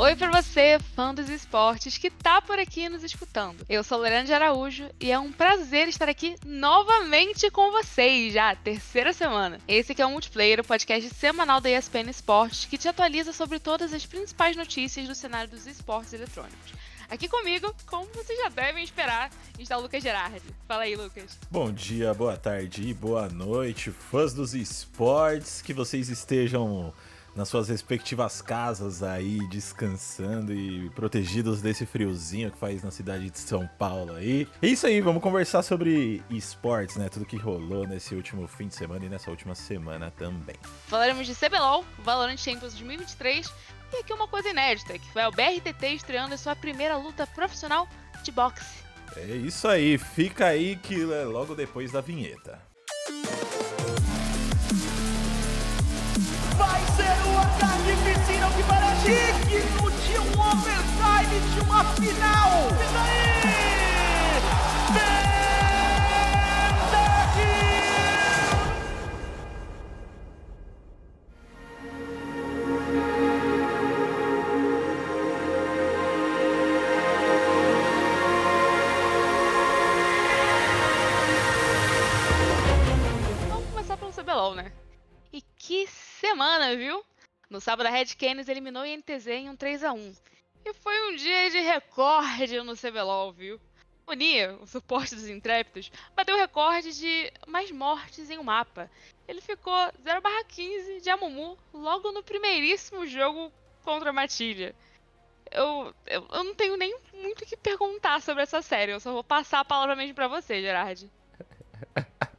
Oi para você, fã dos esportes, que tá por aqui nos escutando. Eu sou Lorena de Araújo e é um prazer estar aqui novamente com vocês, já terceira semana. Esse aqui é o Multiplayer, o podcast semanal da ESPN Esportes, que te atualiza sobre todas as principais notícias do cenário dos esportes eletrônicos. Aqui comigo, como vocês já devem esperar, está o Lucas Gerardi. Fala aí, Lucas. Bom dia, boa tarde e boa noite, fãs dos esportes, que vocês estejam nas suas respectivas casas aí, descansando e protegidos desse friozinho que faz na cidade de São Paulo aí. É isso aí, vamos conversar sobre esportes, né? Tudo que rolou nesse último fim de semana e nessa última semana também. Falaremos de CBLOL, Valorant Champions 2023 e aqui uma coisa inédita, que foi o BRTT estreando a sua primeira luta profissional de boxe. É isso aí, fica aí que é logo depois da vinheta. Digno de um overtime de uma final. Isso aí! No sábado, a Red Canids eliminou o INTZ em um 3x1. E foi um dia de recorde no CBLOL, viu? O Nia, o suporte dos intrépidos, bateu o recorde de mais mortes em um mapa. Ele ficou 0/15 de Amumu logo no primeiríssimo jogo contra a Matilha. Eu, eu, eu não tenho nem muito o que perguntar sobre essa série, eu só vou passar a palavra mesmo pra você, Gerard.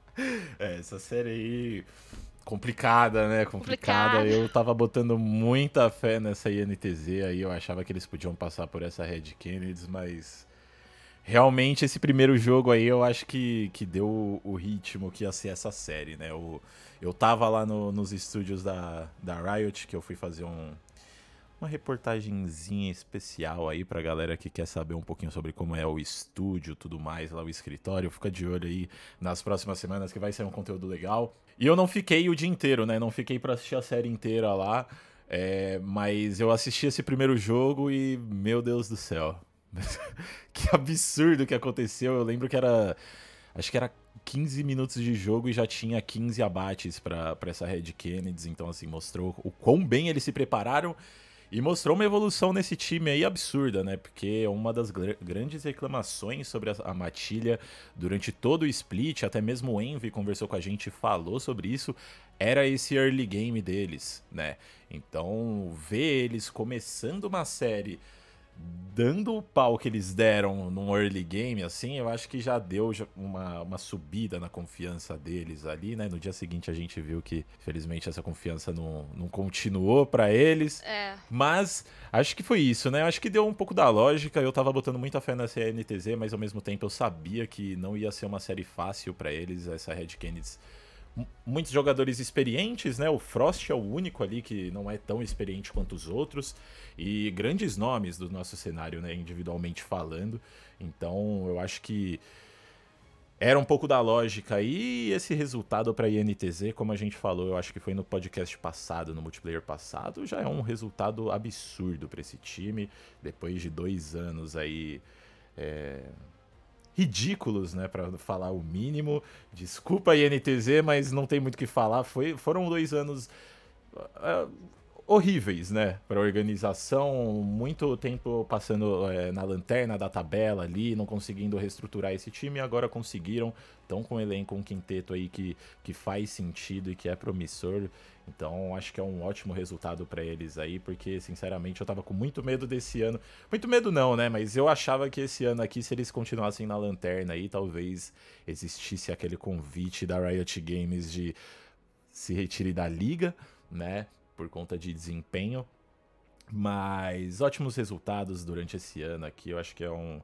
É, essa série aí complicada, né? Complicada. Complicada. Eu tava botando muita fé nessa INTZ aí, eu achava que eles podiam passar por essa Red Kennedy, mas realmente esse primeiro jogo aí eu acho que, que deu o, ritmo que ia ser essa série, né? Eu, eu tava lá no- nos estúdios da, da Riot, que eu fui fazer um, uma reportagenzinha especial aí pra galera que quer saber um pouquinho sobre como é o estúdio, tudo mais, lá o escritório. Fica de olho aí nas próximas semanas que vai sair um conteúdo legal. E eu não fiquei o dia inteiro, né? Não fiquei pra assistir a série inteira lá. é, mas eu assisti esse primeiro jogo e, meu Deus do céu. que absurdo que aconteceu. Eu lembro que era. Acho que era 15 minutos de jogo e já tinha 15 abates pra essa Red Kennedy. Então, assim, mostrou o quão bem eles se prepararam. E mostrou uma evolução nesse time aí absurda, né? Porque uma das gr- grandes reclamações sobre a, a Matilha durante todo o split, até mesmo o Envy conversou com a gente e falou sobre isso, era esse early game deles, né? Então, ver eles começando uma série dando o pau que eles deram num early game, assim, eu acho que já deu uma, uma subida na confiança deles ali, né? No dia seguinte a gente viu que, felizmente, essa confiança não, não continuou pra eles. É. Mas acho que foi isso, né? Acho que deu um pouco da lógica. Eu tava botando muita fé nessa NTZ, mas ao mesmo tempo eu sabia que não ia ser uma série fácil pra eles, essa Red Kennedy. Muitos jogadores experientes, né? O Frost é o único ali que não é tão experiente quanto os outros. E grandes nomes do nosso cenário, né? Individualmente falando. Então eu acho que era um pouco da lógica. E esse resultado para INTZ, como a gente falou, eu acho que foi no podcast passado, no multiplayer passado, já é um resultado absurdo para esse time. Depois de dois anos aí. é, ridículos, né, para falar o mínimo. Desculpa INTZ, mas não tem muito o que falar. Foi, foram dois anos ah, horríveis, né, para organização. Muito tempo passando eh, na lanterna da tabela ali, não conseguindo reestruturar esse time. Agora conseguiram. Estão com um elenco, um quinteto aí que, que faz sentido e que é promissor. Então acho que é um ótimo resultado para eles aí, porque sinceramente eu tava com muito medo desse ano. Muito medo não, né? Mas eu achava que esse ano aqui, se eles continuassem na lanterna aí, talvez existisse aquele convite da Riot Games de se retire da liga, né? Por conta de desempenho. Mas ótimos resultados durante esse ano aqui. Eu acho que é um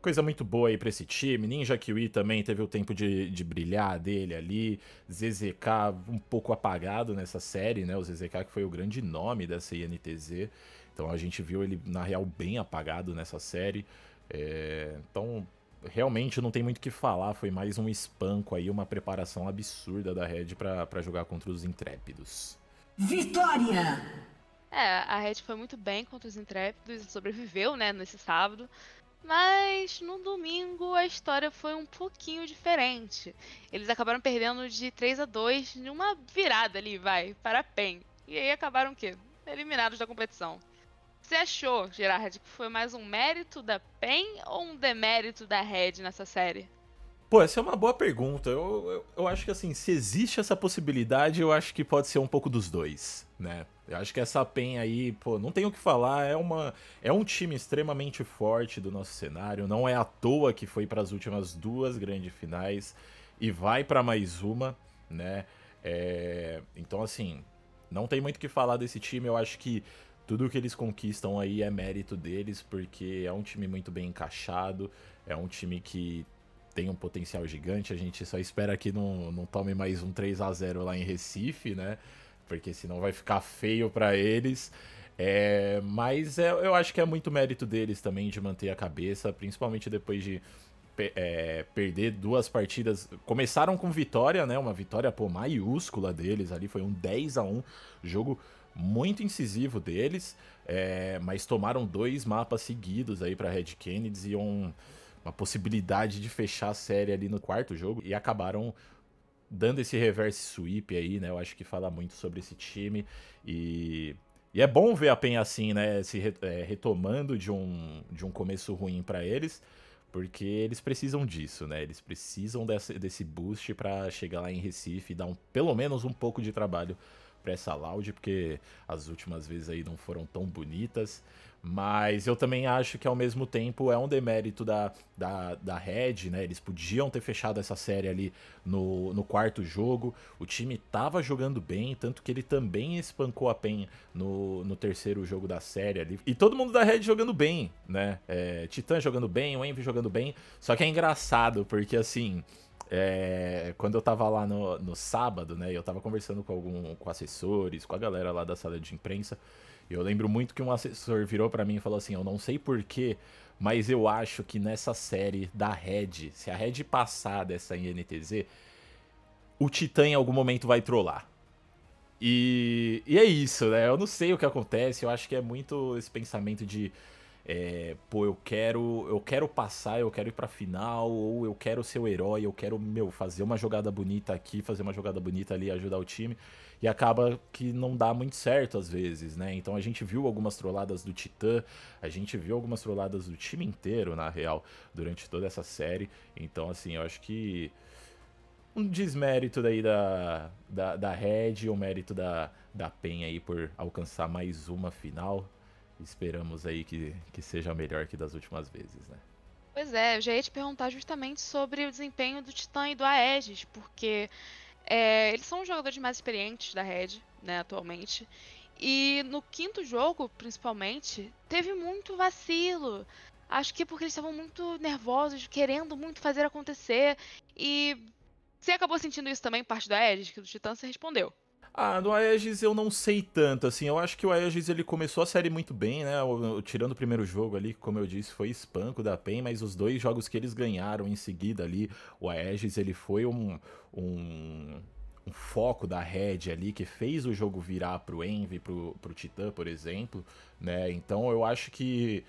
coisa muito boa aí pra esse time. Ninja Kiwi também teve o tempo de, de brilhar dele ali. ZZK um pouco apagado nessa série, né? O ZZK que foi o grande nome dessa INTZ. Então a gente viu ele, na real, bem apagado nessa série. É, então, realmente não tem muito o que falar. Foi mais um espanco aí, uma preparação absurda da Red pra jogar contra os intrépidos. Vitória! É, a Red foi muito bem contra os Intrépidos sobreviveu, né, nesse sábado. Mas no domingo a história foi um pouquinho diferente. Eles acabaram perdendo de 3 a 2 numa virada ali, vai, para a PEN. E aí acabaram o quê? Eliminados da competição. Você achou, Gerard, que foi mais um mérito da PEN ou um demérito da Red nessa série? Pô, essa é uma boa pergunta. Eu, eu, eu, acho que assim, se existe essa possibilidade, eu acho que pode ser um pouco dos dois, né? Eu acho que essa PEN aí, pô, não tenho o que falar, é uma é um time extremamente forte do nosso cenário, não é à toa que foi para as últimas duas grandes finais e vai para mais uma, né? É, então assim, não tem muito o que falar desse time, eu acho que tudo que eles conquistam aí é mérito deles, porque é um time muito bem encaixado, é um time que tem um potencial gigante. A gente só espera que não, não tome mais um 3 a 0 lá em Recife, né? Porque senão vai ficar feio para eles. É, mas é, eu acho que é muito mérito deles também de manter a cabeça, principalmente depois de é, perder duas partidas. Começaram com vitória, né? Uma vitória pô, maiúscula deles ali, foi um 10 a 1 jogo muito incisivo deles, é, mas tomaram dois mapas seguidos aí para Red Kennedy e um uma possibilidade de fechar a série ali no quarto jogo e acabaram dando esse reverse sweep aí, né? Eu acho que fala muito sobre esse time e, e é bom ver a Penha assim, né? Se re, é, retomando de um, de um começo ruim para eles, porque eles precisam disso, né? Eles precisam desse, desse boost para chegar lá em Recife e dar um, pelo menos um pouco de trabalho para essa Loud, porque as últimas vezes aí não foram tão bonitas. Mas eu também acho que ao mesmo tempo é um demérito da, da, da Red, né? Eles podiam ter fechado essa série ali no, no quarto jogo. O time tava jogando bem, tanto que ele também espancou a PEN no, no terceiro jogo da série ali. E todo mundo da Red jogando bem, né? É, Titã jogando bem, o Envy jogando bem. Só que é engraçado, porque assim. É, quando eu tava lá no, no sábado, né? Eu tava conversando com algum com assessores, com a galera lá da sala de imprensa. Eu lembro muito que um assessor virou para mim e falou assim: Eu não sei porquê, mas eu acho que nessa série da Red, se a Red passar dessa INTZ, o Titã em algum momento vai trollar. E, e é isso, né? Eu não sei o que acontece, eu acho que é muito esse pensamento de. É, pô, eu quero, eu quero passar, eu quero ir pra final, ou eu quero ser o herói, eu quero, meu, fazer uma jogada bonita aqui, fazer uma jogada bonita ali, ajudar o time e acaba que não dá muito certo às vezes, né? Então a gente viu algumas trolladas do Titã, a gente viu algumas trolladas do time inteiro, na real, durante toda essa série. Então, assim, eu acho que um desmérito daí da, da, da Red, um mérito da, da Penha aí por alcançar mais uma final. Esperamos aí que, que seja melhor que das últimas vezes, né? Pois é, eu já ia te perguntar justamente sobre o desempenho do Titã e do Aegis, porque é, eles são os jogadores mais experientes da Red, né, atualmente. E no quinto jogo, principalmente, teve muito vacilo. Acho que porque eles estavam muito nervosos, querendo muito fazer acontecer. E você acabou sentindo isso também, parte do Aegis, que o Titã você respondeu. Ah, no Aegis eu não sei tanto, assim, eu acho que o Aegis ele começou a série muito bem, né, tirando o primeiro jogo ali, como eu disse, foi espanco da PEN, mas os dois jogos que eles ganharam em seguida ali, o Aegis ele foi um, um, um foco da Red ali, que fez o jogo virar pro Envy, pro, pro Titã, por exemplo, né, então eu acho que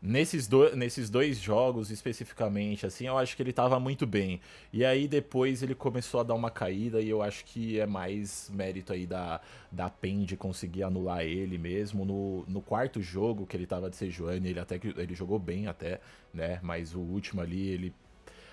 Nesses, do, nesses dois jogos especificamente, assim, eu acho que ele tava muito bem. E aí depois ele começou a dar uma caída e eu acho que é mais mérito aí da, da PEN de conseguir anular ele mesmo. No, no quarto jogo que ele tava de Sejuani, ele até que ele jogou bem até, né? Mas o último ali, ele.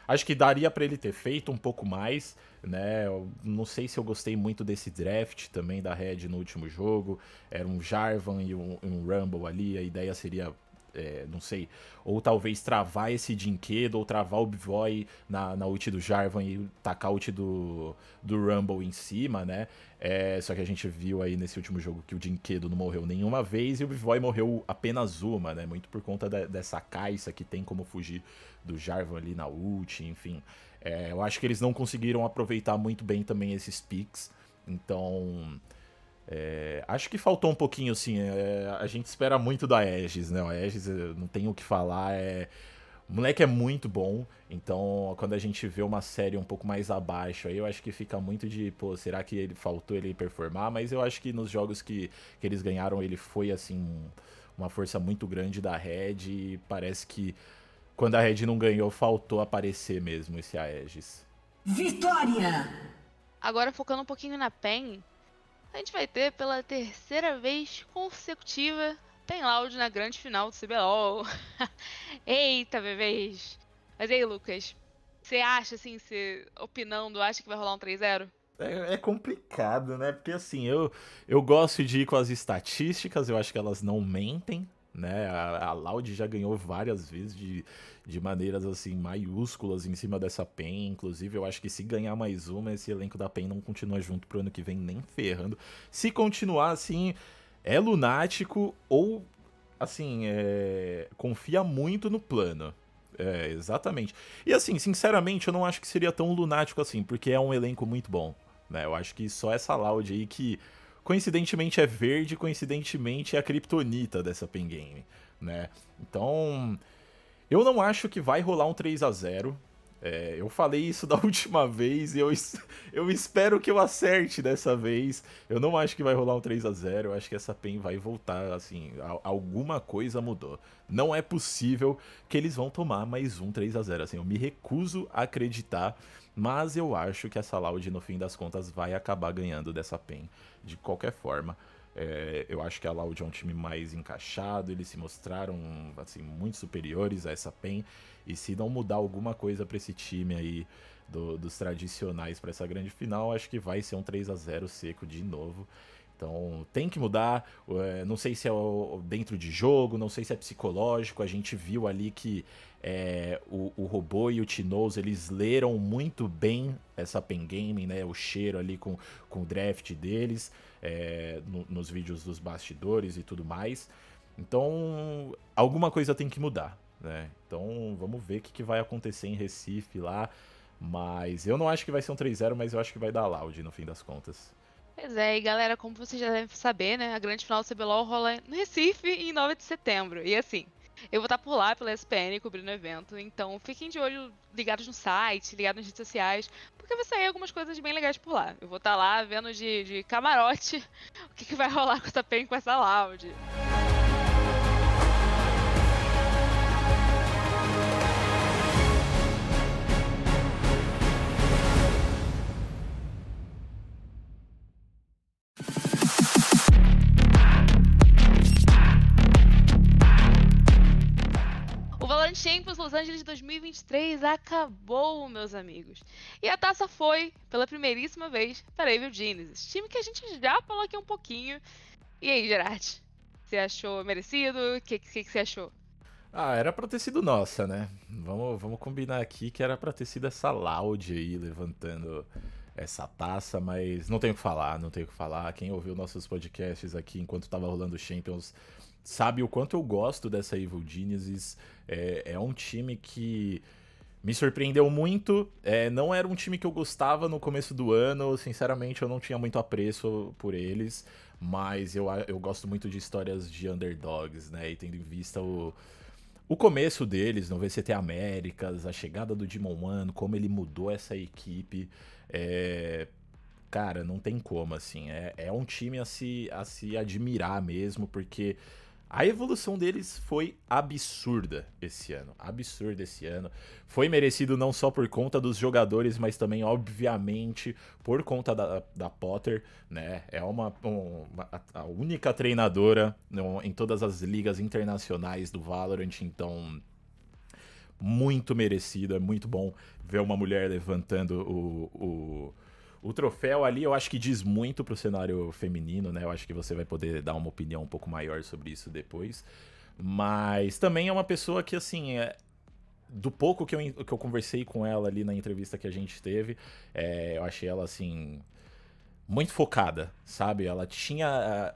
Acho que daria para ele ter feito um pouco mais, né? Eu não sei se eu gostei muito desse draft também da Red no último jogo. Era um Jarvan e um, um Rumble ali. A ideia seria é, não sei, ou talvez travar esse Dinquedo, ou travar o Bivoy na, na ult do Jarvan e tacar a ult do, do Rumble em cima, né? É, só que a gente viu aí nesse último jogo que o Dinquedo não morreu nenhuma vez e o Bivoy morreu apenas uma, né? Muito por conta da, dessa caixa que tem como fugir do Jarvan ali na ult, enfim. É, eu acho que eles não conseguiram aproveitar muito bem também esses picks, então é, acho que faltou um pouquinho, assim. É, a gente espera muito da Aegis, né? A Aegis, não tenho o que falar. É, O moleque é muito bom, então quando a gente vê uma série um pouco mais abaixo, aí eu acho que fica muito de, pô, será que ele faltou ele performar? Mas eu acho que nos jogos que, que eles ganharam, ele foi assim uma força muito grande da Red e parece que quando a Red não ganhou, faltou aparecer mesmo esse Aegis. Vitória! Agora focando um pouquinho na PEN, a gente vai ter pela terceira vez consecutiva PEN Loud na grande final do CBLOL. Eita, bebês! Mas aí, Lucas, você acha, assim, se opinando, acha que vai rolar um 3-0? É, é, complicado, né? Porque assim, eu, eu gosto de ir com as estatísticas, eu acho que elas não mentem, né? A, a Loud já ganhou várias vezes de, de maneiras assim maiúsculas em cima dessa PEN. Inclusive, eu acho que se ganhar mais uma, esse elenco da PEN não continua junto pro ano que vem nem ferrando. Se continuar assim, é lunático ou assim, é... confia muito no plano. É, exatamente. E assim, sinceramente, eu não acho que seria tão lunático assim, porque é um elenco muito bom. Né? Eu acho que só essa Loud aí que coincidentemente é verde, coincidentemente é a criptonita dessa pen game, né? Então, eu não acho que vai rolar um 3 a 0 é, eu falei isso da última vez e eu, eu espero que eu acerte dessa vez. Eu não acho que vai rolar um 3 a 0 Eu acho que essa PEN vai voltar, assim, a, alguma coisa mudou. Não é possível que eles vão tomar mais um 3 a 0 Assim, eu me recuso a acreditar, mas eu acho que essa Loud, no fim das contas, vai acabar ganhando dessa PEN de qualquer forma. É, eu acho que a Loud é um time mais encaixado, eles se mostraram assim muito superiores a essa PEN. E se não mudar alguma coisa para esse time aí do, dos tradicionais para essa grande final, acho que vai ser um 3 a 0 seco de novo. Então tem que mudar. É, não sei se é dentro de jogo, não sei se é psicológico. A gente viu ali que é, o, o, robô e o Tinoz eles leram muito bem essa pen game, né? O cheiro ali com, com o draft deles é, no, nos vídeos dos bastidores e tudo mais. Então, alguma coisa tem que mudar, né? Então, vamos ver o que, que vai acontecer em Recife lá. Mas eu não acho que vai ser um 3-0, mas eu acho que vai dar loud no fim das contas. Pois é, e galera, como vocês já devem saber, né? A grande final do CBLOL rola no Recife em 9 de setembro. E assim, eu vou estar por lá pela SPN cobrindo o evento, então fiquem de olho ligados no site, ligados nas redes sociais, porque vai sair algumas coisas bem legais por lá. Eu vou estar lá vendo de, de camarote o que, que vai rolar com essa PEN com essa Loud. Los Angeles 2023 acabou, meus amigos. E a taça foi, pela primeiríssima vez, para Evil Genesis, time que a gente já falou aqui um pouquinho. E aí, Gerard? Você achou merecido? O que, que, que você achou? Ah, era pra ter sido nossa, né? Vamos, vamos combinar aqui que era pra ter sido essa Loud aí levantando essa taça, mas não tenho o que falar, não tenho o que falar. Quem ouviu nossos podcasts aqui enquanto tava rolando Champions sabe o quanto eu gosto dessa Evil Genesis. É, é um time que me surpreendeu muito. É, não era um time que eu gostava no começo do ano. Sinceramente, eu não tinha muito apreço por eles. Mas eu, eu gosto muito de histórias de underdogs, né? E tendo em vista o, o começo deles no VCT Américas, a chegada do Demon One, como ele mudou essa equipe. É, cara, não tem como, assim. É, é um time a se, a se admirar mesmo, porque a evolução deles foi absurda esse ano. Absurda esse ano. Foi merecido não só por conta dos jogadores, mas também, obviamente, por conta da, da Potter, né? É uma, uma a única treinadora no, em todas as ligas internacionais do Valorant, então muito merecido, é muito bom ver uma mulher levantando o, o o troféu ali eu acho que diz muito pro cenário feminino, né? Eu acho que você vai poder dar uma opinião um pouco maior sobre isso depois. Mas também é uma pessoa que, assim, é, do pouco que eu, que eu conversei com ela ali na entrevista que a gente teve, é, eu achei ela, assim, muito focada, sabe? Ela tinha.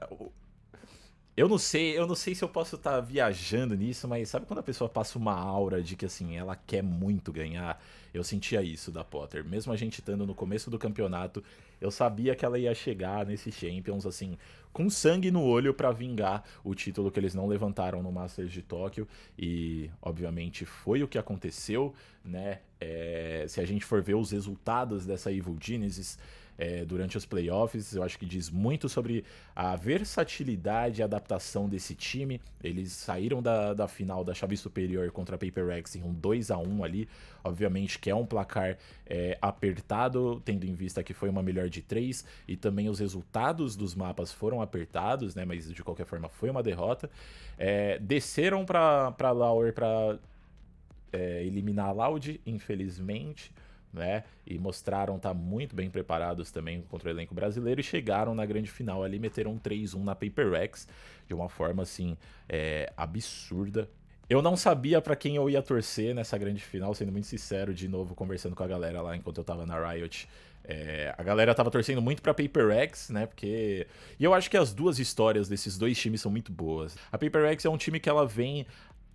Eu não sei, eu não sei se eu posso estar tá viajando nisso, mas sabe quando a pessoa passa uma aura de que assim, ela quer muito ganhar? Eu sentia isso da Potter. Mesmo a gente estando no começo do campeonato, eu sabia que ela ia chegar nesse Champions assim, com sangue no olho para vingar o título que eles não levantaram no Masters de Tóquio e obviamente foi o que aconteceu, né? É, se a gente for ver os resultados dessa Evil Genesis, é, durante os playoffs. Eu acho que diz muito sobre a versatilidade e adaptação desse time. Eles saíram da, da final da chave superior contra a Paper Rex em um 2 a 1 ali. Obviamente que é um placar é, apertado, tendo em vista que foi uma melhor de três e também os resultados dos mapas foram apertados, né? Mas de qualquer forma foi uma derrota. É, desceram para Lauer para é, eliminar a Loud, infelizmente né? E mostraram estar tá muito bem preparados também contra o elenco brasileiro e chegaram na grande final ali, meteram um 3-1 na Paper Rex de uma forma assim é, absurda. Eu não sabia para quem eu ia torcer nessa grande final, sendo muito sincero, de novo conversando com a galera lá enquanto eu tava na Riot. É, a galera tava torcendo muito pra Paper Rex, né? Porque. E eu acho que as duas histórias desses dois times são muito boas. A Paper Rex é um time que ela vem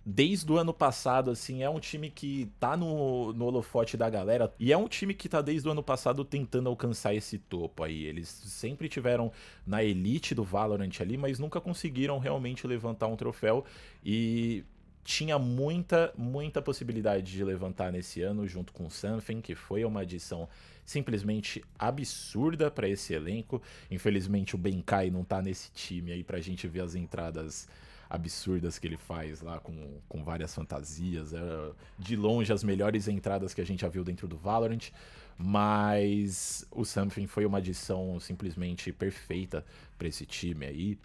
desde o ano passado, assim, é um time que tá no, no holofote da galera. E é um time que tá desde o ano passado tentando alcançar esse topo aí. Eles sempre tiveram na elite do Valorant ali, mas nunca conseguiram realmente levantar um troféu. E tinha muita, muita possibilidade de levantar nesse ano, junto com o Something, que foi uma adição simplesmente absurda para esse elenco. Infelizmente o Benkai não tá nesse time aí pra gente ver as entradas absurdas que ele faz lá com, com várias fantasias. É, de longe as melhores entradas que a gente já viu dentro do Valorant. Mas o Something foi uma adição simplesmente perfeita para esse time aí.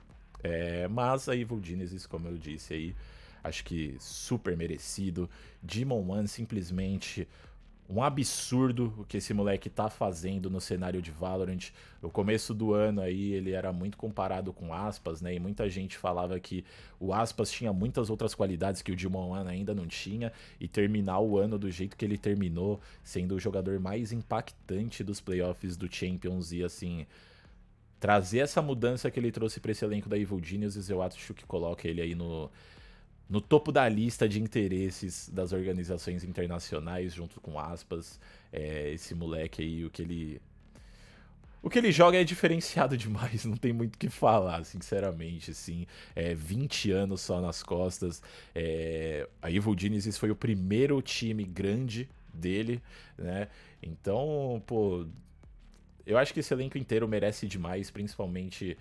É, mas a Evil Genesis, como eu disse aí, acho que super merecido. Demon One simplesmente um absurdo o que esse moleque tá fazendo no cenário de Valorant. No começo do ano aí ele era muito comparado com Aspas, né? E muita gente falava que o Aspas tinha muitas outras qualidades que o Dilmon ainda não tinha e terminar o ano do jeito que ele terminou, sendo o jogador mais impactante dos playoffs do Champions e assim, trazer essa mudança que ele trouxe para esse elenco da Evil Geniuses, eu acho que coloca ele aí no no topo da lista de interesses das organizações internacionais, junto com aspas. É, esse moleque aí, o que ele. O que ele joga é diferenciado demais, não tem muito o que falar, sinceramente, assim. É 20 anos só nas costas. É, a Evil Genesis foi o primeiro time grande dele, né? Então, pô, eu acho que esse elenco inteiro merece demais, principalmente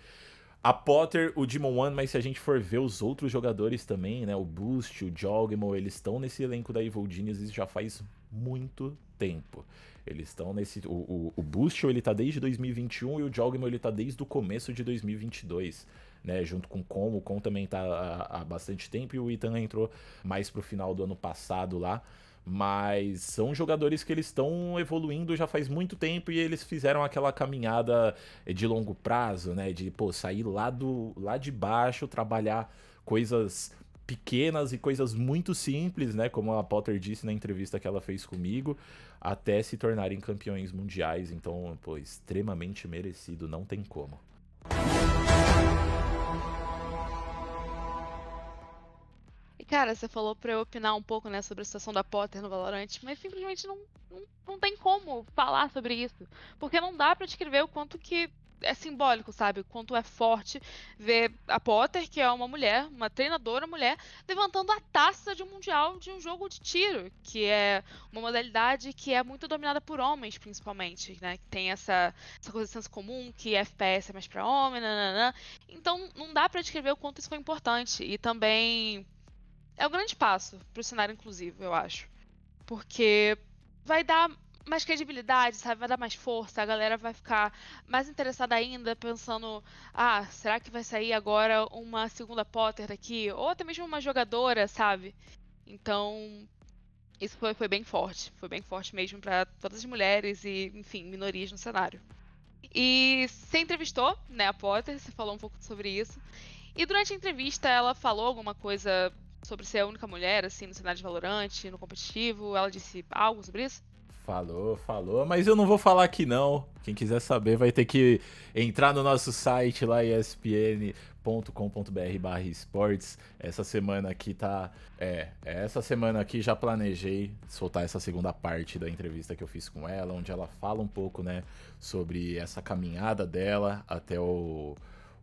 a Potter, o Demon One, mas se a gente for ver os outros jogadores também, né? O Boost, o Jogmo, eles estão nesse elenco da Evil Genius já faz muito tempo. Eles estão nesse. O, o, o Boost ele tá desde 2021 e o Jogmo ele tá desde o começo de 2022. Né, junto com o Com, o Com também tá há, há bastante tempo e o Ethan entrou mais pro final do ano passado lá. Mas são jogadores que eles estão evoluindo já faz muito tempo e eles fizeram aquela caminhada de longo prazo, né? De pô, sair lá, do, lá de baixo, trabalhar coisas pequenas e coisas muito simples, né? Como a Potter disse na entrevista que ela fez comigo, até se tornarem campeões mundiais. Então, pô, extremamente merecido, não tem como. Cara, você falou pra eu opinar um pouco, né, sobre a situação da Potter no Valorant, mas simplesmente não, não, não tem como falar sobre isso. Porque não dá para descrever o quanto que é simbólico, sabe? O quanto é forte ver a Potter, que é uma mulher, uma treinadora mulher, levantando a taça de um mundial de um jogo de tiro, que é uma modalidade que é muito dominada por homens, principalmente, né? Que tem essa, essa coisa de senso comum, que FPS é mais pra homem, nananã. Então, não dá para descrever o quanto isso foi importante. E também é um grande passo para o cenário inclusivo, eu acho. Porque vai dar mais credibilidade, sabe? Vai dar mais força, a galera vai ficar mais interessada ainda, pensando: ah, será que vai sair agora uma segunda Potter daqui? Ou até mesmo uma jogadora, sabe? Então, isso foi, foi bem forte. Foi bem forte mesmo para todas as mulheres e, enfim, minorias no cenário. E você entrevistou, né, a Potter, você falou um pouco sobre isso. E durante a entrevista ela falou alguma coisa sobre ser a única mulher, assim, no cenário de Valorant, no competitivo? Ela disse algo sobre isso? Falou, falou, mas eu não vou falar aqui não. Quem quiser saber vai ter que entrar no nosso site lá, espn.com.br barra esportes. Essa semana aqui tá. É, essa semana aqui já planejei soltar essa segunda parte da entrevista que eu fiz com ela, onde ela fala um pouco, né, sobre essa caminhada dela até o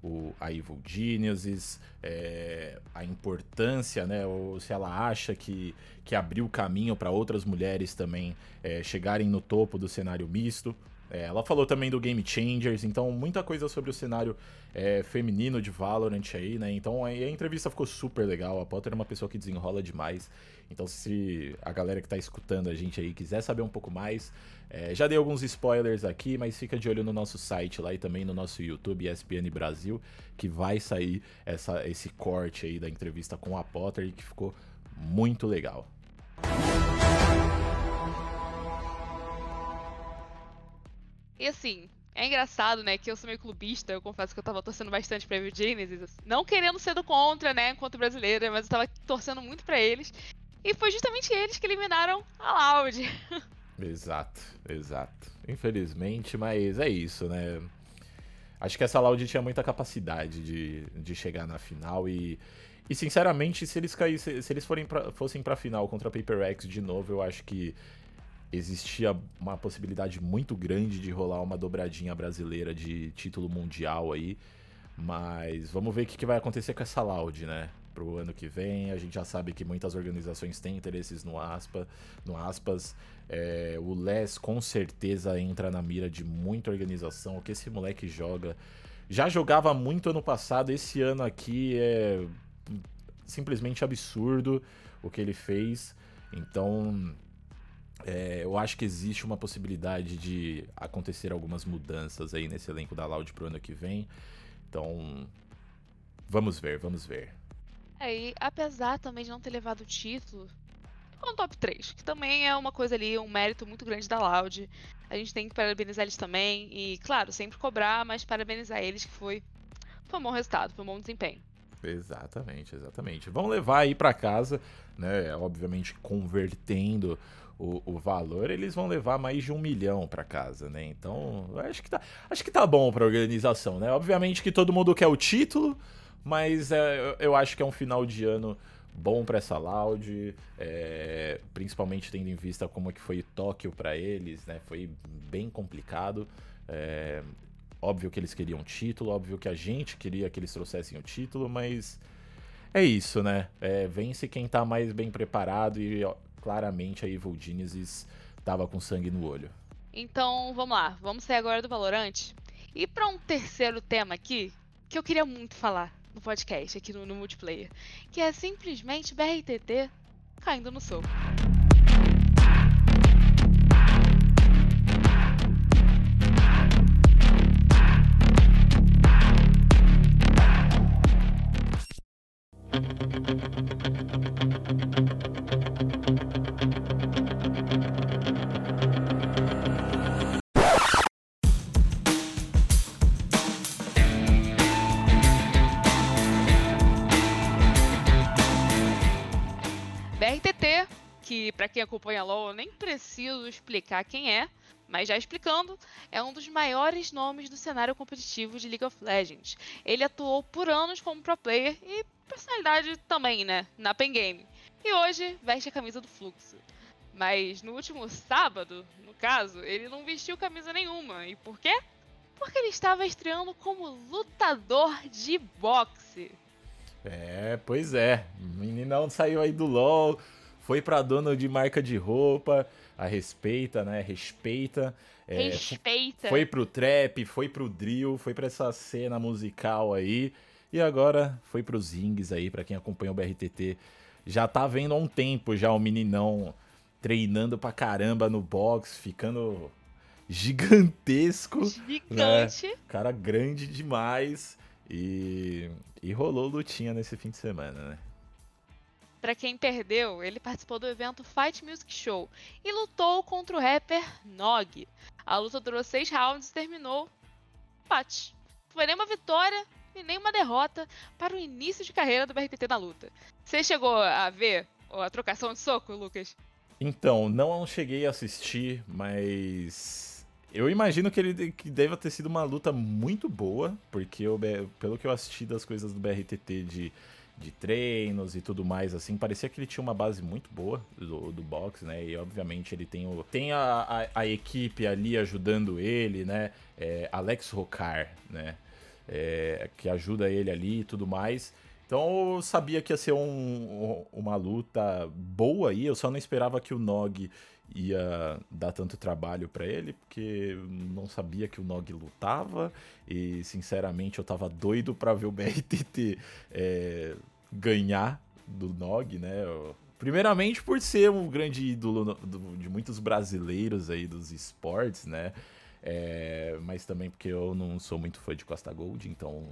o, a Evil Geniuses, é, a importância, né, ou se ela acha que, que abriu caminho para outras mulheres também é, chegarem no topo do cenário misto. É, ela falou também do Game Changers, então muita coisa sobre o cenário é, feminino de Valorant aí, né? Então a, a, entrevista ficou super legal. A Potter é uma pessoa que desenrola demais. Então se a galera que tá escutando a gente aí quiser saber um pouco mais, é, já dei alguns spoilers aqui, mas fica de olho no nosso site lá e também no nosso YouTube, ESPN Brasil, que vai sair essa, esse corte aí da entrevista com a Potter e que ficou muito legal. E assim, é engraçado, né, que eu sou meio clubista, eu confesso que eu tava torcendo bastante pra Evil Genesis, assim, não querendo ser do contra, né, contra brasileira, mas eu tava torcendo muito para eles. E foi justamente eles que eliminaram a Loud. Exato, exato. Infelizmente, mas é isso, né? Acho que essa Loud tinha muita capacidade de, de chegar na final e, e sinceramente, se eles caíssem, se eles forem pra, fossem pra final contra a Paper X de novo, eu acho que existia uma possibilidade muito grande de rolar uma dobradinha brasileira de título mundial aí. Mas vamos ver o que, que vai acontecer com essa Loud, né? Pro ano que vem. A gente já sabe que muitas organizações têm interesses no aspa, no aspas. É, o Les com certeza entra na mira de muita organização. O que esse moleque joga. Já jogava muito ano passado, esse ano aqui é simplesmente absurdo o que ele fez. Então, é, eu acho que existe uma possibilidade de acontecer algumas mudanças aí nesse elenco da Loud pro ano que vem. Então, vamos ver, vamos ver. É, e apesar também de não ter levado o título, ficou no top 3, que também é uma coisa ali, um mérito muito grande da Loud. A gente tem que parabenizar eles também, e claro, sempre cobrar, mas parabenizar eles, que foi, foi um bom resultado, foi um bom desempenho. Exatamente, exatamente. Vão levar aí para casa, né? Obviamente convertendo o, o valor, eles vão levar mais de um milhão para casa, né? Então, acho que tá, acho que tá bom para organização, né? Obviamente que todo mundo quer o título, mas é, eu acho que é um final de ano bom para essa Loud, é, principalmente tendo em vista como é que foi Tóquio para eles, né? Foi bem complicado. É, óbvio que eles queriam título, óbvio que a gente queria que eles trouxessem o título, mas é isso, né? É, vence quem tá mais bem preparado e claramente a Evil Genesis tava com sangue no olho. Então, vamos lá. Vamos sair agora do Valorant. E para um terceiro tema aqui, que eu queria muito falar no podcast, aqui no, no multiplayer, que é simplesmente BRTT caindo no soco. Acompanha LoL, eu nem preciso explicar quem é, mas já explicando, é um dos maiores nomes do cenário competitivo de League of Legends. Ele atuou por anos como pro player e personalidade também, né, na Pen Game. E hoje veste a camisa do Fluxo. Mas no último sábado, no caso, ele não vestiu camisa nenhuma. E por quê? Porque ele estava estreando como lutador de boxe. É, pois é. O meninão saiu aí do LoL, foi pra dona de marca de roupa, a respeita, né? Respeita. É, Respeita. Foi pro trap, foi pro drill, foi pra essa cena musical aí. E agora foi pros rings aí, para quem acompanha o BRTT. Já tá vendo há um tempo já o meninão treinando pra caramba no box, ficando gigantesco. Gigante. Né? Cara grande demais. E, e rolou lutinha nesse fim de semana, né? Para quem perdeu, ele participou do evento Fight Music Show e lutou contra o rapper Nog. A luta durou seis rounds e terminou empate. Foi nem uma vitória e nem uma derrota para o início de carreira do BRTT na luta. Você chegou a ver a trocação de soco, Lucas? Então, não cheguei a assistir, mas eu imagino que ele que deva ter sido uma luta muito boa, porque eu, pelo que eu assisti das coisas do BRTT de, de treinos e tudo mais, assim, parecia que ele tinha uma base muito boa do, do boxe, né? E obviamente ele tem, o, tem a, a, a equipe ali ajudando ele, né? É, Alex Rocar, né? É, que ajuda ele ali e tudo mais. Então eu sabia que ia ser um, uma luta boa aí, eu só não esperava que o Nog ia dar tanto trabalho para ele, porque não sabia que o Nog lutava e sinceramente eu tava doido para ver o BRTT é, ganhar do Nog, né? Primeiramente por ser um grande ídolo de muitos brasileiros aí dos esportes, né? É, mas também porque eu não sou muito fã de Costa Gold, então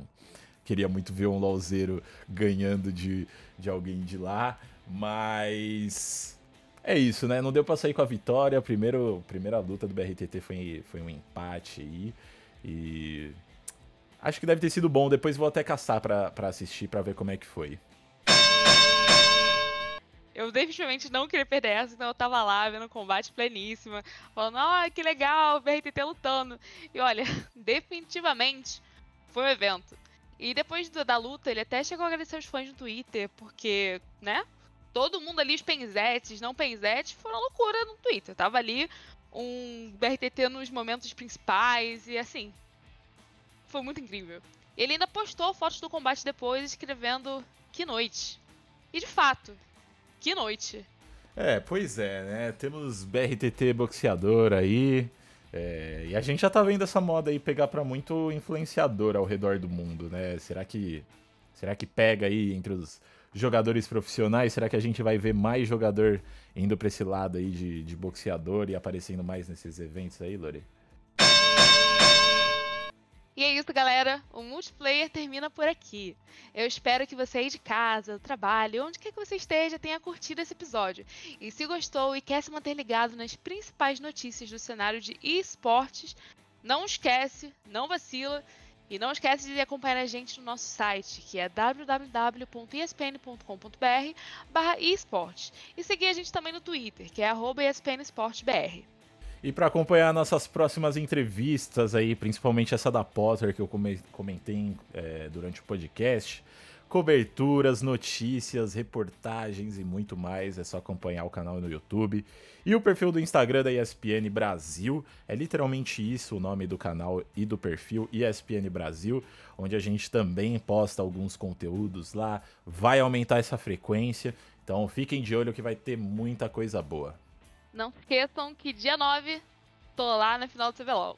queria muito ver um LoLzeiro ganhando de, de alguém de lá, mas é isso, né? Não deu pra sair com a vitória. Primeiro, primeira luta do BRTT foi, foi um empate aí. E acho que deve ter sido bom. Depois vou até caçar pra, pra assistir pra ver como é que foi. Eu definitivamente não queria perder essa, então eu tava lá vendo o combate pleníssima, falando, ah, que legal, o BRTT lutando. E olha, definitivamente foi um evento. E depois da luta, ele até chegou a agradecer os fãs no Twitter, porque, né? Todo mundo ali, os penzetes, não penzetes, foram loucura no Twitter. Tava ali um BRTT nos momentos principais e assim. Foi muito incrível. Ele ainda postou fotos do combate depois, escrevendo que noite. E de fato, que noite. É, pois é, né? Temos BRTT boxeador aí. É, e a gente já tá vendo essa moda aí pegar para muito influenciador ao redor do mundo, né? Será que será que pega aí entre os jogadores profissionais? Será que a gente vai ver mais jogador indo para esse lado aí de, de boxeador e aparecendo mais nesses eventos aí, Lore? E é isso, galera. O multiplayer termina por aqui. Eu espero que você aí de casa, do trabalho, onde quer que você esteja, tenha curtido esse episódio. E se gostou e quer se manter ligado nas principais notícias do cenário de esportes, não esquece, não vacila. E não esquece de acompanhar a gente no nosso site, que é www.espn.com.br barra esportes. E seguir a gente também no Twitter, que é arroba. E para acompanhar nossas próximas entrevistas aí, principalmente essa da Potter que eu comentei é, durante o podcast, coberturas, notícias, reportagens e muito mais, é só acompanhar o canal no YouTube. E o perfil do Instagram da ESPN Brasil, é literalmente isso o nome do canal e do perfil ESPN Brasil, onde a gente também posta alguns conteúdos lá, vai aumentar essa frequência, então fiquem de olho que vai ter muita coisa boa. Não se esqueçam que dia 9 tô lá na final do CBLOL.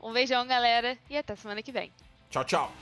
Um beijão, galera, e até semana que vem. Tchau, tchau!